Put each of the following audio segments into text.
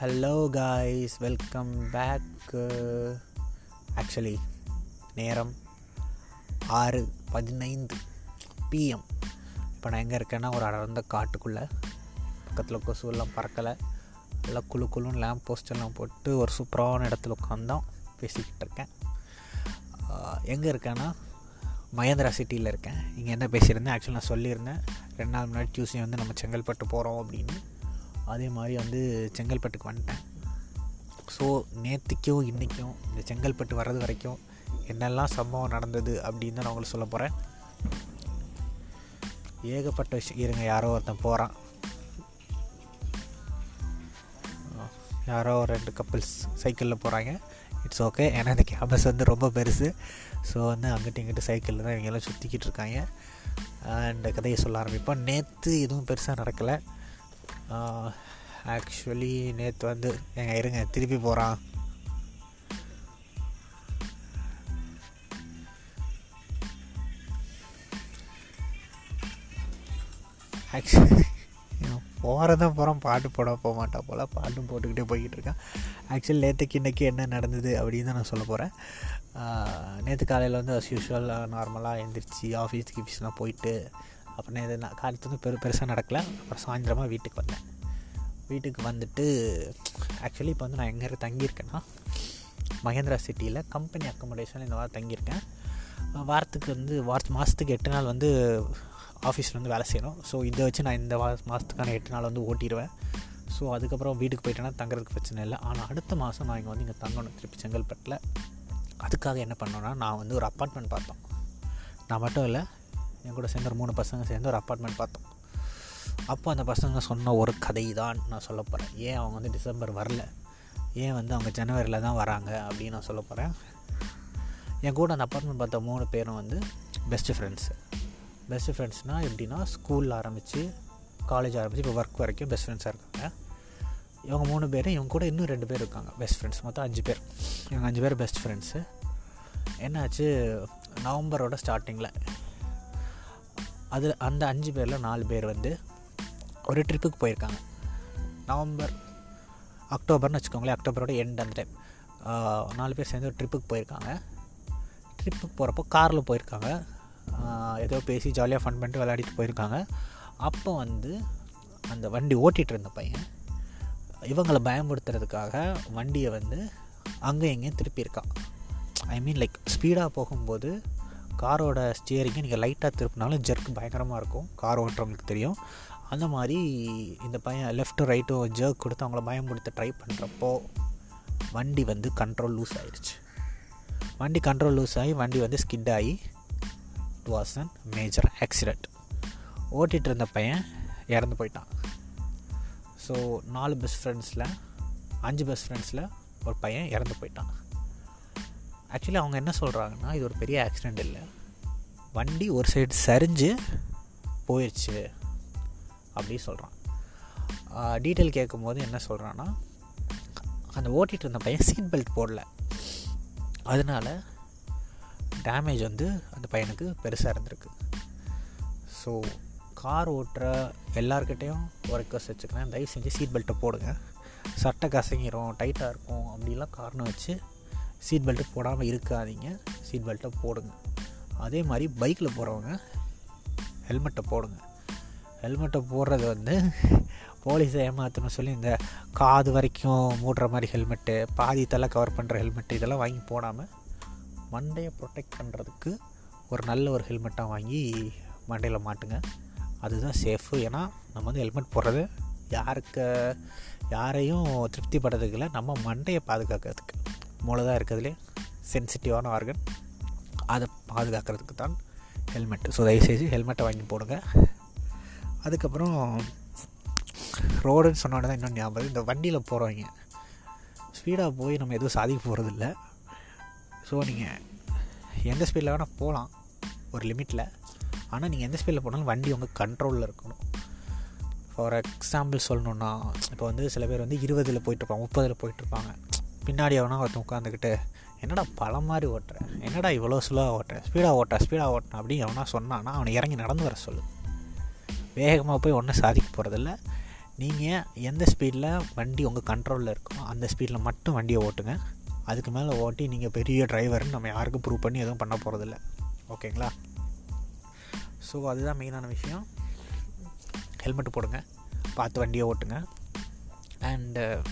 Hello guys welcome back actually நேரம் ஆறு பதினைந்து பிஎம் இப்போ நான் எங்கே இருக்கேன்னா ஒரு அடர்ந்த காட்டுக்குள்ளே. பக்கத்தில் கொசுவெல்லாம் பறக்கலை. நல்லா குழு குழுன்னு லேம்ப் போஸ்டெல்லாம் போட்டு ஒரு சூப்பரான இடத்துல உட்காந்தோம் பேசிக்கிட்டு இருக்கேன். எங்கே இருக்கேன்னா மகேந்திரா சிட்டியில் இருக்கேன். இங்கே என்ன பேசியிருந்தேன்? ஆக்சுவலி நான் சொல்லியிருந்தேன். ரெண்டு நாள் முன்னாடி டியூஸ்டே வந்து நம்ம செங்கல்பட்டு போகிறோம் அப்படின்னு. அதே மாதிரி வந்து செங்கல்பட்டுக்கு வந்துட்டேன். ஸோ நேற்றுக்கும் இன்றைக்கும் இந்த செங்கல்பட்டு வர்றது வரைக்கும் என்னெல்லாம் சம்பவம் நடந்தது அப்படின்னு தான் நான் உங்களுக்கு சொல்ல போகிறேன் ஏகப்பட்ட விஷயம். இருங்க யாரோ ஒருத்தன் போகிறான் யாரோ ரெண்டு கப்புள்ஸ் சைக்கிளில் போகிறாங்க இட்ஸ் ஓகே ஏன்னா இந்த கேம்பஸ் வந்து ரொம்ப பெருசு. ஸோ வந்து அங்கிட்ட இங்கிட்டு சைக்கிளில் தான் இவங்கெல்லாம் சுற்றிக்கிட்டு இருக்காங்க. அண்ட் கதையை சொல்ல ஆரம்பிப்போம். நேற்று எதுவும் பெருசாக நடக்கலை. ஆக்சுவலி நேற்று வந்து எங்கள் இருங்க திருப்பி போகிறான் ஆக்சுவலி போகிறதான் போகிறோம் பாட்டு போட போக மாட்டா போல். பாட்டும் போட்டுக்கிட்டே போய்கிட்டு இருக்கேன். ஆக்சுவலி நேற்றுக்கு இன்றைக்கி என்ன நடந்தது அப்படின்னு தான் நான் சொல்ல போகிறேன் நேற்று காலையில் வந்து அஸ் யூஷுவல் நார்மலாக எழுந்திரிச்சு ஆஃபீஸ் கிஃபீஸ்லாம் போயிட்டு அப்புறம் இது நான் காலத்து வந்து பெரு பெருசாக நடக்கலை. அப்புறம் சாயந்தரமாக வீட்டுக்கு வந்தேன். வீட்டுக்கு வந்துட்டு ஆக்சுவலி இப்போ வந்து நான் எங்கே தங்கியிருக்கேன்னா மகேந்திரா சிட்டியில் கம்பெனி அக்கமடேஷனில் இந்த வாரம் தங்கியிருக்கேன். வாரத்துக்கு வந்து வார மாதத்துக்கு எட்டு நாள் வந்து ஆஃபீஸில் வந்து வேலை செய்யணும். ஸோ இதை வச்சு நான் இந்த வார மாதத்துக்கான எட்டு நாள் வந்து ஓட்டிடுவேன் ஸோ அதுக்கப்புறம் வீட்டுக்கு போயிட்டேன்னா தங்குறதுக்கு பிரச்சனை இல்லை. ஆனால் அடுத்த மாதம் நான் இங்கே வந்து இங்கே தங்கணும் திருப்பி செங்கல்பட்டில். அதுக்காக என்ன பண்ணோன்னா நான் வந்து ஒரு அப்பார்ட்மெண்ட் பார்த்தோம். நான் மட்டும் இல்லை என் கூட சேர்ந்து ஒரு மூணு பசங்க சேர்ந்து ஒரு அப்பார்ட்மெண்ட் பார்த்தோம். அப்போ அந்த பசங்க சொன்ன ஒரு கதை தான் நான் சொல்ல போகிறேன் ஏன் அவங்க வந்து டிசம்பர் வரல? ஏன் வந்து அவங்க ஜனவரியில் தான் வராங்க அப்படின்னு நான் சொல்ல போகிறேன் என் கூட அந்த அப்பார்ட்மெண்ட் பார்த்த மூணு பேரும் வந்து பெஸ்ட்டு ஃப்ரெண்ட்ஸு பெஸ்ட்டு ஃப்ரெண்ட்ஸ்னால் எப்படின்னா ஸ்கூலில் ஆரம்பித்து காலேஜ் ஆரம்பித்து இப்போ ஒர்க் வரைக்கும் பெஸ்ட் ஃப்ரெண்ட்ஸாக இருக்காங்க. இவங்க மூணு பேரும் இவங்க கூட இன்னும் ரெண்டு பேர் இருக்காங்க பெஸ்ட் ஃப்ரெண்ட்ஸ் மொத்தம் அஞ்சு பேர். இவங்க அஞ்சு பேர் பெஸ்ட் ஃப்ரெண்ட்ஸு என்னாச்சு? நவம்பரோட ஸ்டார்டிங்கில் அதில் அந்த அஞ்சு பேரில் நாலு பேர் வந்து ஒரு ட்ரிப்புக்கு போயிருக்காங்க. நவம்பர் அக்டோபர்னு வச்சுக்கோங்களேன் அக்டோபரோட எண்ட் அந்த டைம் நாலு பேர் சேர்ந்து ஒரு ட்ரிப்புக்கு போயிருக்காங்க. ட்ரிப்புக்கு போகிறப்போ காரில் போயிருக்காங்க. ஏதோ பேசி ஜாலியாக ஃபன் பண்ணிட்டு விளையாடிட்டு போயிருக்காங்க. அப்போ வந்து அந்த வண்டி ஓட்டிகிட்டு இருந்த பையன் இவங்களை பயமுறுத்துறதுக்காக வண்டியை வந்து அங்கே எங்கேயும் திருப்பியிருக்கான் ஐ மீன் லைக் ஸ்பீடாக போகும்போது காரோட ஸ்டியரிங்கை நீங்கள் லைட்டாக திருப்பினாலும் ஜெர்க் பயங்கரமாக இருக்கும். கார் ஓட்டுறவங்களுக்கு தெரியும். அந்த மாதிரி இந்த பையன் லெஃப்ட்டும் ரைட்டும் ஜெர்க் கொடுத்து அவங்கள பயமுடுத்த ட்ரை பண்ணுறப்போ வண்டி வந்து கண்ட்ரோல் லூஸ் ஆயிடுச்சு வண்டி கண்ட்ரோல் லூஸ் ஆகி வண்டி வந்து ஸ்கிட் ஆகி it was an major accident ஓட்டிகிட்டு இருந்த பையன் இறந்து போயிட்டான். ஸோ நாலு பெஸ்ட் ஃப்ரெண்ட்ஸில் அஞ்சு பெஸ்ட் ஃப்ரெண்ட்ஸில் ஒரு பையன் இறந்து போயிட்டான். ஆக்சுவலி அவங்க என்ன சொல்கிறாங்கன்னா இது ஒரு பெரிய ஆக்சிடெண்ட் இல்லை. வண்டி ஒரு சைடு சரிஞ்சு போயிடுச்சு அப்படி சொல்கிறான் டீட்டெயில் கேட்கும்போது என்ன சொல்கிறான்னா அந்த ஓட்டிகிட்டு இருந்த பையன் சீட் பெல்ட் போடல. அதனால் டேமேஜ் வந்து அந்த பையனுக்கு பெருசாக இருந்திருக்கு. ஸோ கார் ஓட்டுற எல்லாருக்கிட்டேயும் ஒரு ரெக்வஸ்ட் வச்சுக்கிறேன். தயவு செஞ்சு சீட் பெல்ட்டை போடுங்க. சட்டை கசங்கிரும் டைட்டாக இருக்கும் அப்படிலாம் காரணம் வச்சு சீட் பெல்ட்டு போடாமல் இருக்காதீங்க. சீட் பெல்ட்டை போடுங்க. அதே மாதிரி பைக்கில் போகிறவங்க ஹெல்மெட்டை போடுங்க. ஹெல்மெட்டை போடுறது வந்து போலீஸை ஏமாற்றணும் சொல்லி இந்த காது வரைக்கும் மூடுற மாதிரி ஹெல்மெட்டு பாதி தலை கவர் பண்ணுற ஹெல்மெட்டு இதெல்லாம் வாங்கி போடாமல் மண்டையை ப்ரொடெக்ட் பண்ணுறதுக்கு ஒரு நல்ல ஒரு ஹெல்மெட்டாக வாங்கி மண்டையில் மாட்டுங்க. அதுதான் சேஃபு ஏன்னா நம்ம வந்து ஹெல்மெட் போடுறது யாருக்கு யாரையும் திருப்திப்படுறதுக்கு இல்லை நம்ம மண்டையை பாதுகாக்கிறதுக்கு. மூளை தான் இருக்கிறதுலே சென்சிட்டிவான ஆர்கன் அதை பாதுகாக்கிறதுக்கு தான் ஹெல்மெட்டு ஸோ தயவுசெய்து ஹெல்மெட்டை வாங்கி போடுங்க. அதுக்கப்புறம் ரோடுன்னு சொன்னோட தான் இன்னும் ஞாபகம் இந்த வண்டியில் போகிறவங்க ஸ்பீடாக போய் நம்ம எதுவும் சாதிக்க போகிறதில்ல ஸோ நீங்கள் எந்த ஸ்பீடில் வேணால் போகலாம் ஒரு லிமிட்டில் ஆனால் நீங்கள் எந்த ஸ்பீடில் போனாலும் வண்டி உங்கள் கண்ட்ரோலில் இருக்கணும். ஃபார் எக்ஸாம்பிள் சொல்லணுன்னா இப்போ வந்து சில பேர் வந்து இருபதில் போயிட்டுருப்பாங்க முப்பதில் போயிட்டுருப்பாங்க பின்னாடி எவனா ஒருத்தன் உட்காந்துக்கிட்டு என்னடா பல மாதிரி ஓட்டுறேன் என்னடா இவ்வளோ ஸ்லோவாக ஓட்டுறேன் ஸ்பீடாக ஓட்டுறேன் ஸ்பீடாக ஓட்டுறேன் அப்படின்னு எவனா சொன்னான்னா அவனை இறங்கி நடந்து வர சொல்லு. வேகமாக போய் ஒன்றும் சாதிக்க போகிறதில்ல நீங்கள் எந்த ஸ்பீடில் வண்டி உங்கள் கண்ட்ரோலில் இருக்கோ அந்த ஸ்பீடில் மட்டும் வண்டியை ஓட்டுங்க. அதுக்கு மேலே ஓட்டி நீங்கள் பெரிய டிரைவர்னு நம்ம யாருக்கும் ப்ரூவ் பண்ணி எதுவும் பண்ண போகிறதில்ல ஓகேங்களா? ஸோ அதுதான் மெயினான விஷயம். ஹெல்மெட் போடுங்க. பார்த்து வண்டியை ஓட்டுங்க. அண்டு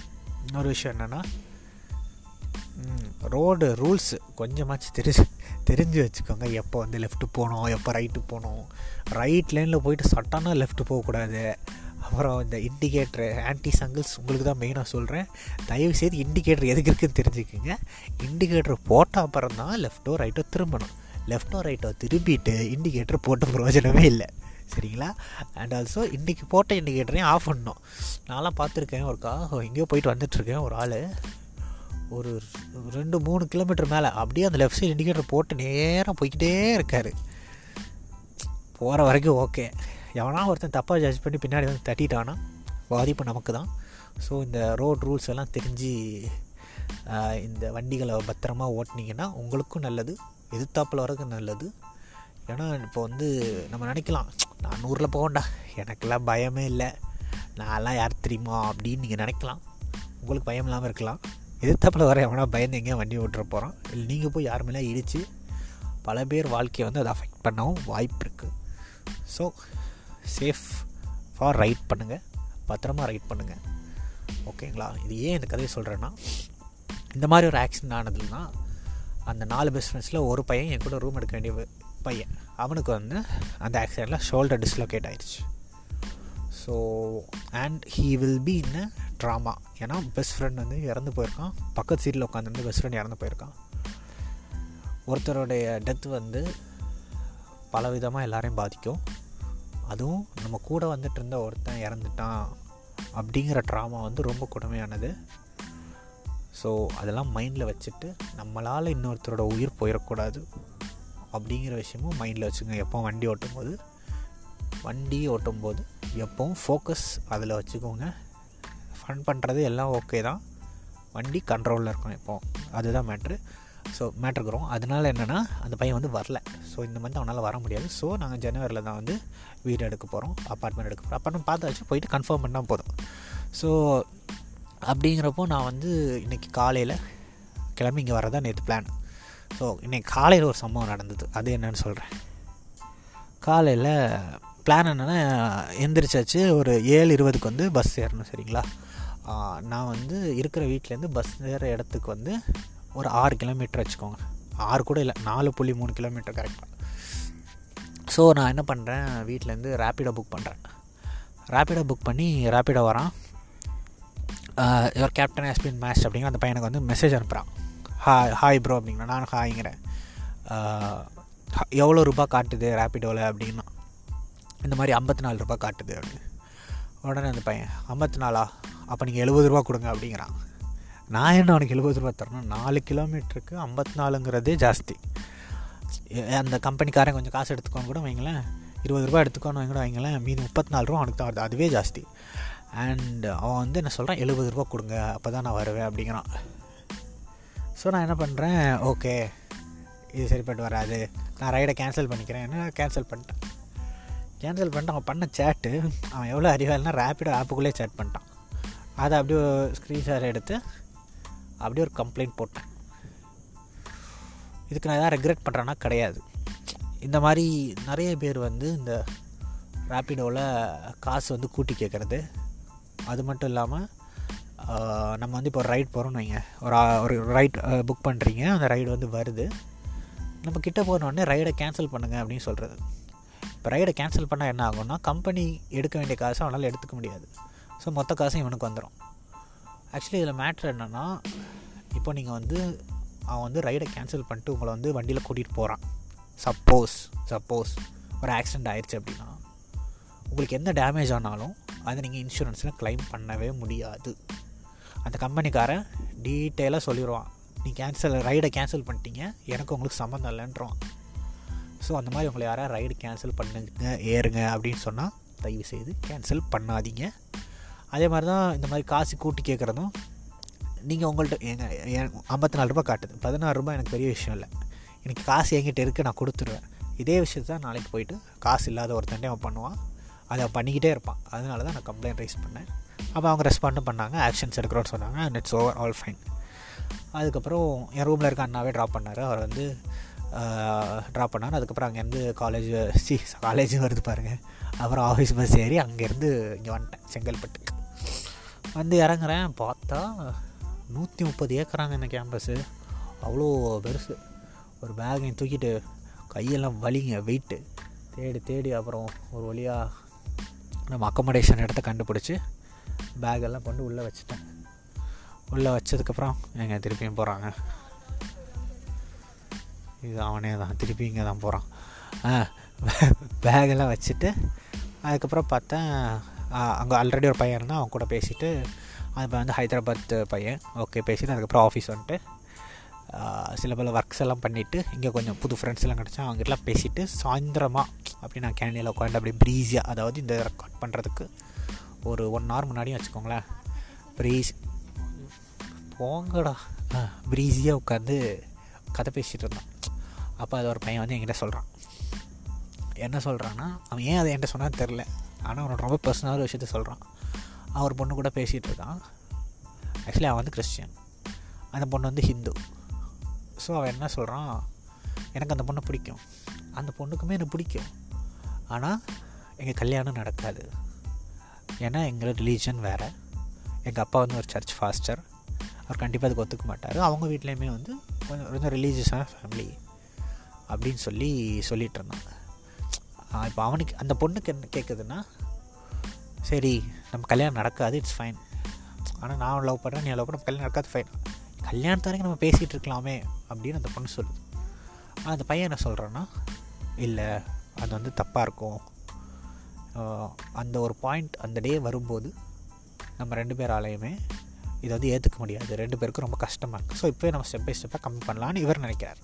இன்னொரு விஷயம் என்னென்னா ரோடு ரூல்ஸு. கொஞ்சமாச்சு தெரிஞ்சு தெரிஞ்சு வச்சுக்கோங்க. எப்போ வந்து லெஃப்ட்டு போகணும் எப்போ ரைட்டு போகணும். ரைட் லைனில் போயிட்டு சட்டானா லெஃப்ட்டு போகக்கூடாது. அப்புறம் இந்த இண்டிகேட்ரு ஆன்டி சங்கிள்ஸ் உங்களுக்கு தான் மெயினாக சொல்கிறேன் தயவு செய்து இண்டிகேட்டர் எதுக்கு இருக்குன்னு தெரிஞ்சுக்கோங்க. இண்டிகேட்டர் போட்ட அப்புறம் தான் லெஃப்ட்டோ ரைட்டோ திரும்பணும். லெஃப்ட்டோ ரைட்டோ திரும்பிட்டு இண்டிகேட்டர் போட்ட பிரயோஜனமே இல்லை. சரிங்களா? அண்ட் ஆல்சோ இன்றைக்கி போட்ட இண்டிகேட்டரையும் ஆஃப் பண்ணணும். நான்லாம் பார்த்துருக்கேன் ஒருக்கா. எங்கேயோ போயிட்டு வந்துட்டுருக்கேன் ஒரு ஆள். ஒரு ரெண்டு மூணு கிலோமீட்டர் மேலே அப்படியே அந்த லெஃப்ட் சைடு இண்டிகேட்டர் போட்டு நேராக போய்கிட்டே இருக்கார். போகிற வரைக்கும் ஓகே எவனா ஒருத்தன் தப்பாக ஜட்ஜ் பண்ணி பின்னாடி வந்து தட்டிட்டானா பாதிப்பு நமக்கு தான் ஸோ இந்த ரோட் ரூல்ஸ் எல்லாம் தெரிஞ்சு இந்த வண்டிகளை பத்திரமா ஓட்டினீங்கன்னா உங்களுக்கும் நல்லது எதிர்த்தாப்பில் வரைக்கும் நல்லது. ஏன்னா இப்போ வந்து நம்ம நினைக்கலாம் நான் நூறில் போகண்டா எனக்கெல்லாம் பயமே இல்லை. நான்லாம் யார் தெரியுமா அப்படின்னு நீங்கள் நினைக்கலாம். உங்களுக்கு பயம் இல்லாமல் இருக்கலாம். எதிர்த்தப்பில் வர எவனா பயந்து எங்கேயும் வண்டி ஓட்டுற போகிறோம் இல்லை நீங்கள் போய் யார் மேலே இடித்து பல பேர் வாழ்க்கையை வந்து அதை அஃபெக்ட் பண்ணவும் வாய்ப்பு இருக்குது ஸோ சேஃப் ஃபார் ரைட் பண்ணுங்கள் பத்திரமா ரைட் பண்ணுங்கள் ஓகேங்களா இது ஏன் இந்த கதையை சொல்கிறேன்னா இந்த மாதிரி ஒரு ஆக்சிடென்ட் ஆனதுன்னா அந்த நாலு பெஸ்ட் ஃப்ரெண்ட்ஸில் ஒரு பையன் என் கூட ரூம் எடுக்க வேண்டிய பையன். அவனுக்கு வந்து அந்த ஆக்சிடெண்ட்டில் ஷோல்டர் டிஸ்லோகேட் ஆயிடுச்சு. So and he will be in trauma ஏன்னா பெஸ்ட் ஃப்ரெண்ட் வந்து இறந்து போயிருக்கான். பக்கத்து சீட்டில் உட்காந்துருந்து பெஸ்ட் ஃப்ரெண்ட் இறந்து போயிருக்கான். ஒருத்தருடைய டெத் வந்து பல விதமாக எல்லாரையும் பாதிக்கும். அதுவும் நம்ம கூட வந்துட்டு இருந்த ஒருத்தன் இறந்துட்டான் அப்படிங்கிற ட்ராமா வந்து ரொம்ப கொடுமையானது. ஸோ அதெல்லாம் மைண்டில் வச்சுட்டு நம்மளால் இன்னொருத்தரோட உயிர் போயிடக்கூடாது அப்படிங்கிற விஷயமும் மைண்டில் வச்சுக்கோங்க. எப்போ வண்டி ஓட்டும் போது வண்டி ஓட்டும் போது எப்போவும் ஃபோக்கஸ் அதில் வச்சுக்கோங்க. ஃபன் பண்ணுறது எல்லாம் ஓகே தான். வண்டி கண்ட்ரோலில் இருக்கணும் இப்போது அதுதான் மேட்ரு ஸோ மேட்ருக்குறோம் அதனால் என்னென்னா அந்த பையன் வந்து வரல. ஸோ இந்த மாதிரி அவனால் வர முடியாது. ஸோ நாங்கள் ஜனவரியில் தான் வந்து வீடு எடுக்க போகிறோம் அப்பார்ட்மெண்ட் எடுக்க போகிறோம் அப்பார்ட்மெண்ட் பார்த்தாச்சு போயிட்டு கன்ஃபார்ம் பண்ணால் போதும். ஸோ அப்படிங்கிறப்போ நான் வந்து இன்றைக்கி காலையில் கிளம்பி இங்கே வரதான் நேற்று பிளான் ஸோ இன்றைக்கி காலையில் ஒரு சம்பவம் நடந்தது. அது என்னன்னு சொல்கிறேன் காலையில் பிளான் என்னென்னா எந்திரிச்சாச்சு ஒரு ஏழு இருபதுக்கு வந்து பஸ் ஏறணும் சரிங்களா? நான் வந்து இருக்கிற வீட்டிலேருந்து பஸ் ஏற இடத்துக்கு வந்து ஒரு ஆறு கிலோமீட்டர் வச்சுக்கோங்க. ஆறு கூட இல்லை நாலு புள்ளி மூணு கிலோமீட்டர் கரெக்டாக ஸோ நான் என்ன பண்ணுறேன் வீட்டிலேருந்து ரேப்பிடோ புக் பண்ணுறேன் ரேப்பிடோ புக் பண்ணி ரேப்பிடோ வரான். Your captain has been match அப்படிங்கிற அந்த பையனுக்கு வந்து மெசேஜ் அனுப்புகிறான் ஹாய் ஹாய் ப்ரோ அப்படிங்கிற நான் ஹாய்ங்கிறேன் எவ்வளோ ரூபா காட்டுது ரேப்பிடோவில் அப்படின்னா. இந்த மாதிரி ஐம்பத்தி நாலு ரூபா காட்டுது அப்படின்னு. உடனே அந்த பையன் ஐம்பத்தி நாலா? அப்போ நீங்கள் எழுபது ரூபா கொடுங்க அப்படிங்கிறான். நான் என்ன அவனுக்கு எழுபது ரூபா தரணும்? நாலு கிலோமீட்டருக்கு ஐம்பத்தி நாலுங்கிறதே ஜாஸ்தி. அந்த கம்பெனிக்காரன் கொஞ்சம் காசு எடுத்துக்கோன்னு கூட வைங்களேன். இருபது ரூபா எடுத்துக்கோன்னு கூட வைங்களேன். மீதி முப்பத்தி நாலு ரூபா அவனுக்கு தான் வருது அதுவே ஜாஸ்தி. அண்ட் அவன் வந்து என்ன சொல்கிறான் எழுபது ரூபா கொடுங்க அப்போ தான் நான் வருவேன் அப்படிங்கிறான். ஸோ நான் என்ன பண்ணுறேன் ஓகே இது சரிப்பட்டு வராது. நான் ரைடை கேன்சல் பண்ணிக்கிறேன். என்ன கேன்சல் பண்ணிட்டேன்? கேன்சல் பண்ணிட்டு அவன் பண்ண சேட்டு அவன் எவ்வளோ அறிவாளினா ரேப்பிடோ ஆப்புக்குள்ளே சேட் பண்ணிட்டான். அதை அப்படியே ஸ்க்ரீன்ஷாட் எடுத்து அப்படியே ஒரு கம்ப்ளைண்ட் போட்டேன். இதுக்கு நான் எதாவது ரெக்ரெட் பண்ணுறேன்னா கிடையாது. இந்த மாதிரி நிறைய பேர் வந்து இந்த ரேப்பிடோவில் காசு வந்து கூட்டி கேட்குறது அது மட்டும் இல்லாமல் நம்ம வந்து இப்போ ஒரு ரைட் போகிறோம்னு வைங்க. ஒரு ஒரு ரைட் புக் பண்ணுறீங்க அந்த ரைடு வந்து வருது. நம்ம கிட்டே போனோடனே ரைடை கேன்சல் பண்ணுங்கள் அப்படின்னு சொல்கிறது இப்போ ரைடை கேன்சல் பண்ணால் என்ன ஆகும்னா கம்பெனி எடுக்க வேண்டிய காசை அவனால் எடுத்துக்க முடியாது. ஸோ மொத்த காசும் இவனுக்கு வந்துடும் ஆக்சுவலி இதில் மேட்ரு என்னென்னா இப்போ நீங்கள் வந்து அவன் வந்து ரைடை கேன்சல் பண்ணிட்டு உங்களை வந்து வண்டியில் கூட்டிகிட்டு போகிறான் சப்போஸ் சப்போஸ் ஒரு ஆக்சிடெண்ட் ஆயிடுச்சு அப்படின்னா உங்களுக்கு எந்த டேமேஜ் ஆனாலும் அதை நீங்கள் இன்சூரன்ஸில் க்ளைம் பண்ணவே முடியாது. அந்த கம்பெனிக்காரன் டீட்டெயிலாக சொல்லிடுவான் நீ கேன்சல் ரைடை கேன்சல் பண்ணிட்டீங்க எனக்கு உங்களுக்கு சம்மந்தம் இல்லைன்றான் ஸோ அந்த மாதிரி உங்களை யாராவது ரைடு கேன்சல் பண்ணுங்க ஏறுங்க அப்படின்னு சொன்னால் தயவு செய்து கேன்சல் பண்ணாதீங்க. அதே மாதிரி தான் இந்த மாதிரி காசு கூட்டி கேட்குறதும் நீங்கள் உங்கள்கிட்ட எங்கள் ஐம்பத்தி நாலு ரூபா காட்டுது. பதினாறு ரூபாய் எனக்கு பெரிய விஷயம் இல்லை. எனக்கு காசு என்கிட்ட இருக்குது நான் கொடுத்துருவேன். இதே விஷயத்த தான் நாளைக்கு போயிட்டு காசு இல்லாத ஒருத்தன்ட்டே அவன் பண்ணுவான். அதை பண்ணிக்கிட்டே இருப்பான். அதனால தான் நான் கம்ப்ளைண்ட் ரைஸ் பண்ணேன். அப்போ அவங்க ரெஸ்பாண்டும் பண்ணாங்க ஆக்ஷன்ஸ் எடுக்கிறோன்னு சொன்னாங்க and it's over all fine அதுக்கப்புறம் என் ரூமில் இருக்க அண்ணாவே ட்ராப் பண்ணார். அவர் வந்து ட்ராப் பண்ணார். அதுக்கப்புறம் அங்கேருந்து காலேஜ் சி காலேஜ் வருது பாருங்கள் அப்புறம் ஆஃபீஸ் பஸ் ஏறி அங்கேருந்து இங்கே வந்துட்டேன் செங்கல்பட்டுக்கு. வந்து இறங்குறேன். பார்த்தா நூற்றி முப்பது ஏக்கராங்க இந்த கேம்பஸ்ஸு அவ்வளோ பெருசு. ஒரு பேகையும் தூக்கிட்டு கையெல்லாம் வலிங்க வெயிட்டு தேடி தேடி அப்புறம் ஒரு வழியாக நம்ம அக்கமடேஷன் இடத்த கண்டுபிடிச்சி பேக்கெல்லாம் கொண்டு உள்ளே வச்சுட்டேன். உள்ளே வச்சதுக்கப்புறம் எங்கே திருப்பியும் போகிறாங்க இது அவனே தான். திருப்பி இங்கே தான் போகிறான் பேகெல்லாம் வச்சுட்டு அதுக்கப்புறம் பார்த்தேன் அங்கே ஆல்ரெடி ஒரு பையன் இருந்தால் அவன் கூட பேசிவிட்டு அது வந்து ஹைதராபாத் பையன். ஓகே பேசிட்டு அதுக்கப்புறம் ஆஃபீஸ் வந்துட்டு சில பல ஒர்க்ஸ் எல்லாம் பண்ணிவிட்டு இங்கே கொஞ்சம் புது ஃப்ரெண்ட்ஸ் எல்லாம் கிடச்சா அவங்ககிட்டலாம் பேசிவிட்டு சாயந்தரமாக அப்படி நான் கேண்டியில் உட்காந்து அப்படியே ப்ரீஸியாக அதாவது இந்த ரெக்கார்ட் பண்ணுறதுக்கு ஒரு ஒன் ஹவர் முன்னாடியும் வச்சுக்கோங்களேன். ப்ரீஸ் போங்கடா. ப்ரீஸியாக உட்காந்து கதை பேசிகிட்டு இருந்தோம். அப்போ அது ஒரு பையன் வந்து என்கிட்ட சொல்கிறான் என்ன சொல்கிறான்னா அவன் ஏன் அதை என்கிட்ட சொன்னான்னு தெரில ஆனால் அவனோட ரொம்ப பர்சனலான விஷயத்த சொல்கிறான் அவர் பொண்ணு கூட பேசிகிட்டு இருக்கான். ஆக்சுவலி அவன் வந்து கிறிஸ்டியன் அந்த பொண்ணு வந்து ஹிந்து ஸோ அவன் என்ன சொல்கிறான் எனக்கு அந்த பொண்ணை பிடிக்கும். அந்த பொண்ணுக்குமே எனக்கு பிடிக்கும். ஆனால் எங்கள் கல்யாணம் நடக்காது. ஏன்னா எங்களோட ரிலீஜன் வேறு. எங்கள் அப்பா வந்து ஒரு சர்ச் ஃபாஸ்டர் அவர் கண்டிப்பாக அதுக்கு ஒத்துக்க மாட்டார். அவங்க வீட்லேயுமே வந்து கொஞ்சம் கொஞ்சம் ரிலீஜியஸான ஃபேமிலி அப்படின்னு சொல்லி சொல்லிகிட்டு இருந்தான் இப்போ அவனுக்கு அந்த பொண்ணுக்கு என்ன கேட்குதுன்னா சரி நம்ம கல்யாணம் நடக்காது இட்ஸ் ஃபைன் ஆனால் நான் லவ் பண்ணுறேன் நீ லவ் பண்ண கல்யாணம் நடக்காது ஃபைன் கல்யாணத்து வரைக்கும் நம்ம பேசிகிட்டு இருக்கலாமே அப்படின்னு அந்த பொண்ணு சொல்லுது. ஆனால் அந்த பையன் என்ன சொல்கிறான்னா இல்லை அது வந்து தப்பாக இருக்கும். அந்த ஒரு பாயிண்ட் அந்த டே வரும்போது நம்ம ரெண்டு பேராலையுமே இதை வந்து ஏற்றுக்க முடியாது. ரெண்டு பேருக்கும் ரொம்ப கஷ்டமாக இருக்குது ஸோ இப்போயே நம்ம ஸ்டெப் பை ஸ்டெப்பாக கம்மி பண்ணலான்னு இவர் நினைக்கிறார்.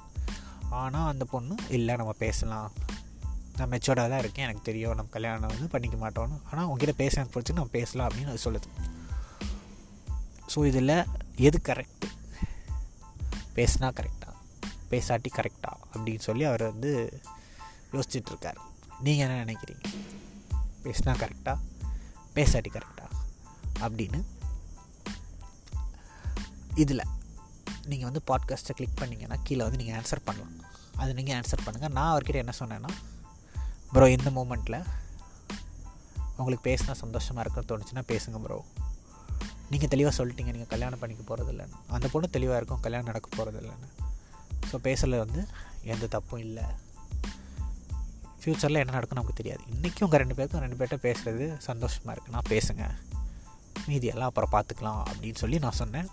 ஆனால் அந்த பொண்ணு இல்லை நம்ம பேசலாம். நான் மெச்சோர்டாக தான் இருக்கேன். எனக்கு தெரியும். நம்ம கல்யாணம் வந்து பண்ணிக்க மாட்டோம்னு. ஆனால் உங்ககிட்ட பேச எனக்கு பிடிச்சி நம்ம பேசலாம் அப்படின்னு அது சொல்லுது. ஸோ இதில் எது கரெக்டு பேசினா கரெக்டாக பேசாட்டி கரெக்டாக அப்படின்னு சொல்லி அவர் வந்து யோசிச்சிட்ருக்கார் நீங்கள் என்ன நினைக்கிறீங்க? பேசினா கரெக்டாக பேசாட்டி கரெக்டாக அப்படின்னு இதில் நீங்கள் வந்து பாட்காஸ்ட்டை கிளிக் பண்ணிங்கன்னா கீழே வந்து நீங்கள் ஆன்சர் பண்ணலாம். அது நீங்கள் ஆன்சர் பண்ணுங்கள் நான் அவர்கிட்ட என்ன சொன்னேன்னா ப்ரோ இந்த மூமெண்ட்டில் உங்களுக்கு பேசினா சந்தோஷமாக இருக்குன்னு தோணுச்சுன்னா பேசுங்க ப்ரோ நீங்கள் தெளிவாக சொல்லிட்டீங்க. நீங்கள் கல்யாணம் பண்ணிக்க போகிறது இல்லைன்னு அந்த பொண்ணு தெளிவாக இருக்கும். கல்யாணம் நடக்க போகிறது இல்லைன்னு ஸோ பேசுகிறது வந்து எந்த தப்பும் இல்லை. ஃப்யூச்சரில் என்ன நடக்கும் நமக்கு தெரியாது. இன்றைக்கும் உங்கள் ரெண்டு பேருக்கும் ரெண்டு பேர்கிட்ட பேசுகிறது சந்தோஷமாக இருக்குன்னா பேசுங்க. மீதியெல்லாம் அப்புறம் பார்த்துக்கலாம் அப்படின்னு சொல்லி நான் சொன்னேன்.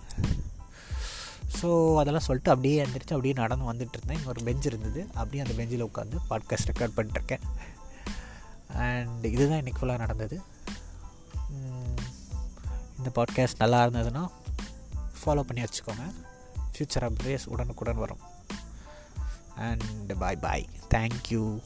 ஸோ அதெல்லாம் சொல்லிட்டு அப்படியே எழுந்திரிச்சு அப்படியே நடந்து வந்துட்டு இருந்தேன். இங்கே ஒரு பெஞ்ச் இருந்தது. அப்படியே அந்த பெஞ்சில் உட்காந்து பாட்காஸ்ட் ரெக்கார்ட் பண்ணிட்டுருக்கேன். அண்ட் இதுதான் இன்றைக்கி ஃபுல்லாக நடந்தது. இந்த பாட்காஸ்ட் நல்லா இருந்ததுன்னா ஃபாலோ பண்ணி வச்சுக்கோங்க. ஃப்யூச்சர் அப்டேட்ஸ் உடனுக்குடன் வரும். And bye bye thank you